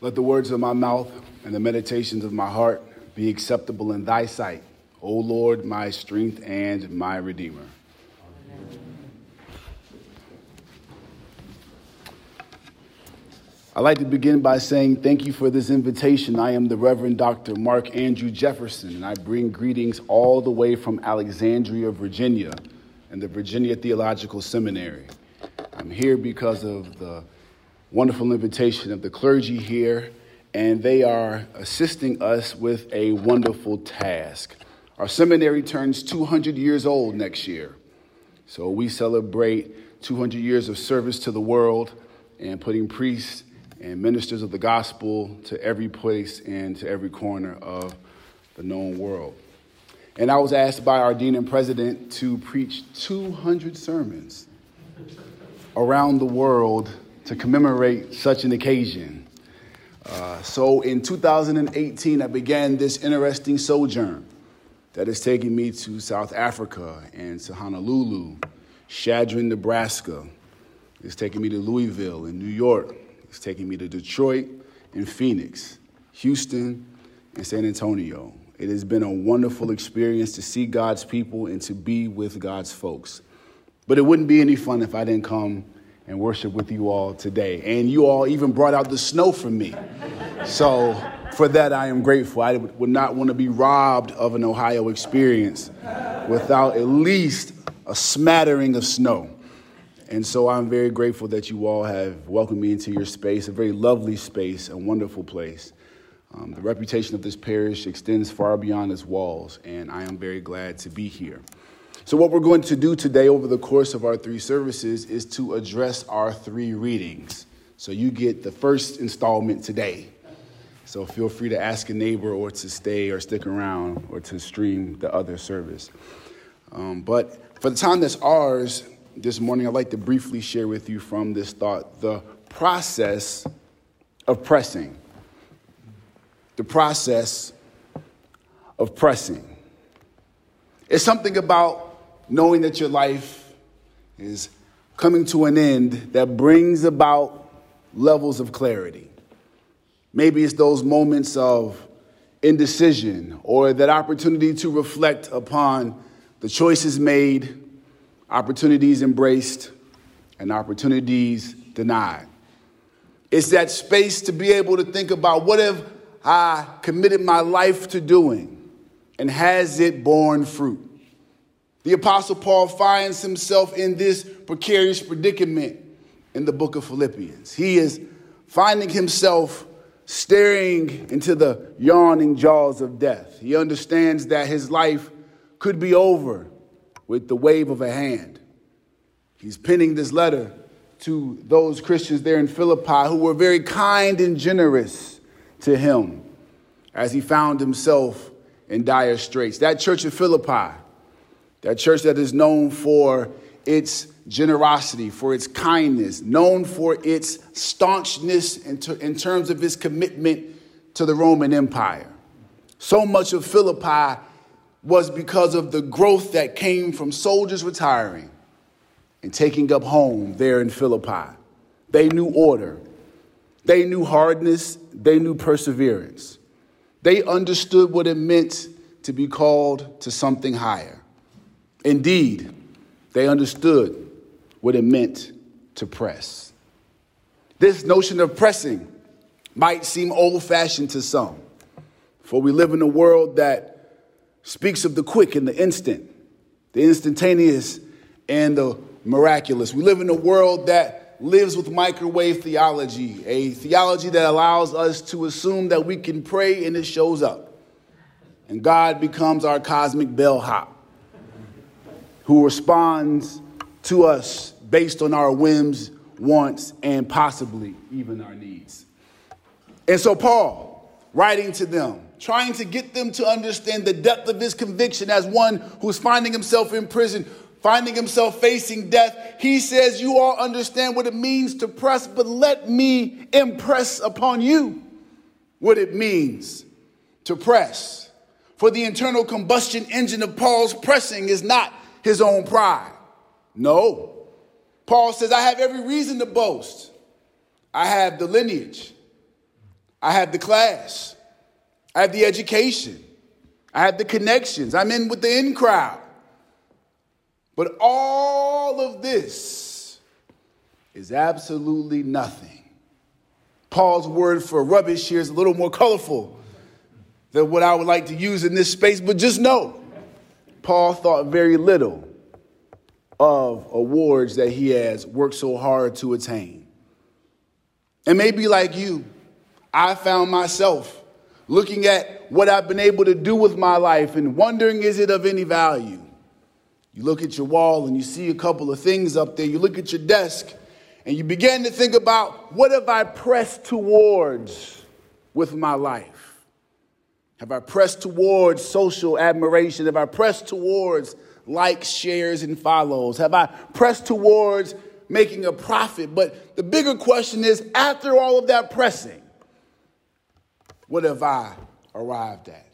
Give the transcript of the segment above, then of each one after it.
Let the words of my mouth and the meditations of my heart be acceptable in thy sight, O Lord, my strength and my redeemer. I'd like to begin by saying thank you for this invitation. I am the Reverend Dr. Mark Andrew Jefferson, and I bring greetings all the way from Alexandria, Virginia, and the Virginia Theological Seminary. I'm here because of the wonderful invitation of the clergy here, and they are assisting us with a wonderful task. Our seminary turns 200 years old next year, so we celebrate 200 years of service to the world and putting priests and ministers of the gospel to every place and to every corner of the known world. And I was asked by our dean and president to preach 200 sermons around the world to commemorate such an occasion. Uh, so in 2018, I began this interesting sojourn that has taken me to South Africa and to Honolulu, Chadron, Nebraska. It's taken me to Louisville and New York, it's taking me to Detroit and Phoenix, Houston and San Antonio. It has been a wonderful experience to see God's people and to be with God's folks. But it wouldn't be any fun if I didn't come and worship with you all today. And you all even brought out the snow for me. So for that, I am grateful. I would not want to be robbed of an Ohio experience without at least a smattering of snow. And so I'm very grateful that you all have welcomed me into your space, a very lovely space, a wonderful place. Um, the reputation of this parish extends far beyond its walls, and I am very glad to be here. So, what we're going to do today over the course of our three services is to address our three readings. So, you get the first installment today. So, feel free to ask a neighbor or to stay or stick around or to stream the other service. Um, but for the time that's ours, this morning, I'd like to briefly share with you from this thought the process of pressing. The process of pressing. It's something about knowing that your life is coming to an end that brings about levels of clarity. Maybe it's those moments of indecision or that opportunity to reflect upon the choices made opportunities embraced, and opportunities denied. It's that space to be able to think about what have I committed my life to doing, and has it borne fruit? The Apostle Paul finds himself in this precarious predicament in the book of Philippians. He is finding himself staring into the yawning jaws of death. He understands that his life could be over with the wave of a hand. He's penning this letter to those Christians there in Philippi who were very kind and generous to him as he found himself in dire straits. That church of Philippi, that church that is known for its generosity, for its kindness, known for its staunchness in, ter- in terms of its commitment to the Roman Empire. So much of Philippi was because of the growth that came from soldiers retiring and taking up home there in Philippi. They knew order, they knew hardness, they knew perseverance. They understood what it meant to be called to something higher. Indeed, they understood what it meant to press. This notion of pressing might seem old fashioned to some, for we live in a world that speaks of the quick and the instant, the instantaneous and the miraculous. We live in a world that lives with microwave theology, a theology that allows us to assume that we can pray and it shows up. And God becomes our cosmic bellhop who responds to us based on our whims, wants, and possibly even our needs. And so, Paul, writing to them, trying to get them to understand the depth of his conviction as one who's finding himself in prison, finding himself facing death. He says, You all understand what it means to press, but let me impress upon you what it means to press. For the internal combustion engine of Paul's pressing is not his own pride. No. Paul says, I have every reason to boast. I have the lineage. I have the class, I have the education, I have the connections, I'm in with the in crowd. But all of this is absolutely nothing. Paul's word for rubbish here is a little more colorful than what I would like to use in this space, but just know Paul thought very little of awards that he has worked so hard to attain. And maybe like you, I found myself looking at what I've been able to do with my life and wondering is it of any value? You look at your wall and you see a couple of things up there. You look at your desk and you begin to think about what have I pressed towards with my life? Have I pressed towards social admiration? Have I pressed towards likes, shares, and follows? Have I pressed towards making a profit? But the bigger question is after all of that pressing, what have I arrived at?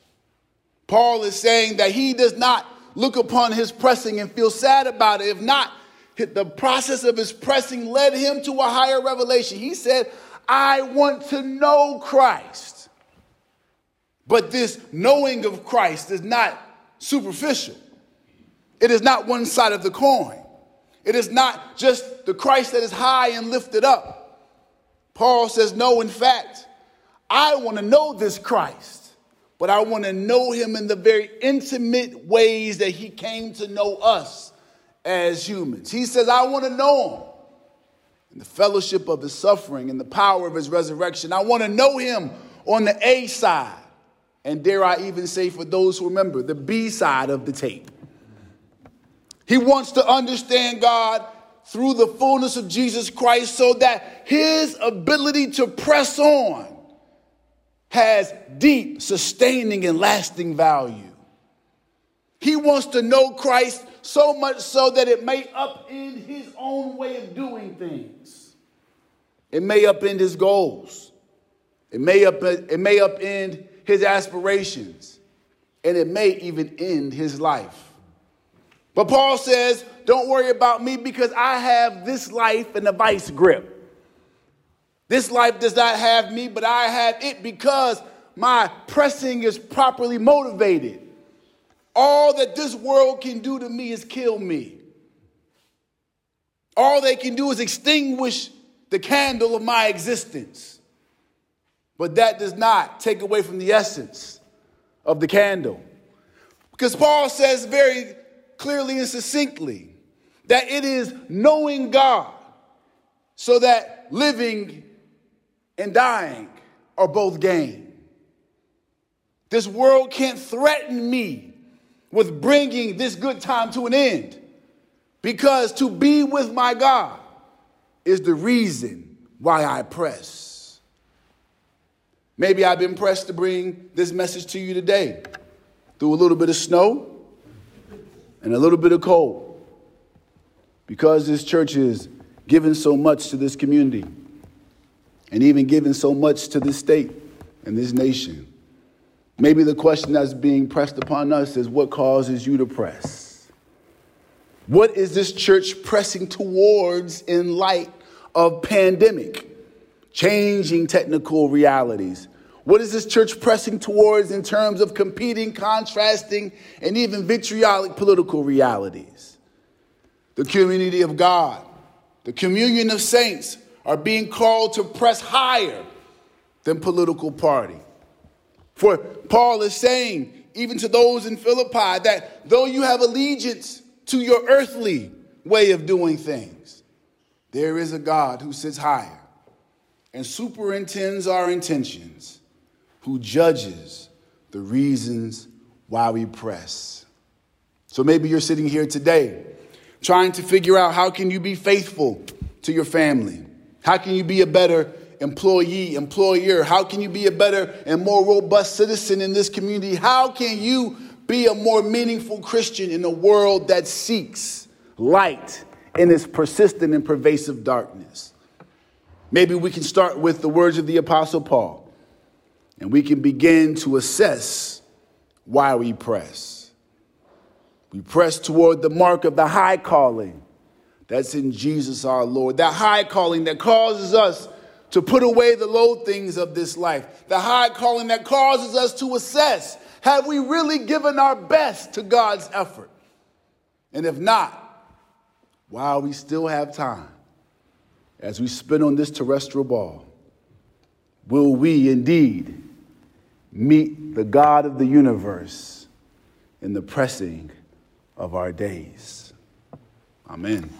Paul is saying that he does not look upon his pressing and feel sad about it. If not, the process of his pressing led him to a higher revelation. He said, I want to know Christ. But this knowing of Christ is not superficial. It is not one side of the coin. It is not just the Christ that is high and lifted up. Paul says, No, in fact, I want to know this Christ, but I want to know him in the very intimate ways that he came to know us as humans. He says, I want to know him in the fellowship of his suffering and the power of his resurrection. I want to know him on the A side, and dare I even say, for those who remember, the B side of the tape. He wants to understand God through the fullness of Jesus Christ so that his ability to press on has deep, sustaining, and lasting value. He wants to know Christ so much so that it may upend his own way of doing things. It may upend his goals. It may, up, it may upend his aspirations. And it may even end his life. But Paul says, Don't worry about me because I have this life in a vice grip. This life does not have me, but I have it because my pressing is properly motivated. All that this world can do to me is kill me. All they can do is extinguish the candle of my existence. But that does not take away from the essence of the candle. Because Paul says very clearly and succinctly that it is knowing God so that living and dying are both gain. This world can't threaten me with bringing this good time to an end because to be with my God is the reason why I press. Maybe I've been pressed to bring this message to you today. Through a little bit of snow and a little bit of cold. Because this church is giving so much to this community. And even giving so much to this state and this nation. Maybe the question that's being pressed upon us is what causes you to press? What is this church pressing towards in light of pandemic, changing technical realities, what is this church pressing towards in terms of competing, contrasting, and even vitriolic political realities? The community of God, the communion of saints are being called to press higher than political party. For Paul is saying, even to those in Philippi, that though you have allegiance to your earthly way of doing things, there is a God who sits higher and superintends our intentions who judges the reasons why we press. So maybe you're sitting here today trying to figure out how can you be faithful to your family? How can you be a better employee, employer? How can you be a better and more robust citizen in this community? How can you be a more meaningful Christian in a world that seeks light in its persistent and pervasive darkness? Maybe we can start with the words of the Apostle Paul and we can begin to assess why we press. We press toward the mark of the high calling that's in Jesus our Lord. That high calling that causes us to put away the low things of this life, the high calling that causes us to assess have we really given our best to God's effort? And if not, while we still have time, as we spin on this terrestrial ball, will we indeed meet the God of the universe in the pressing of our days? Amen.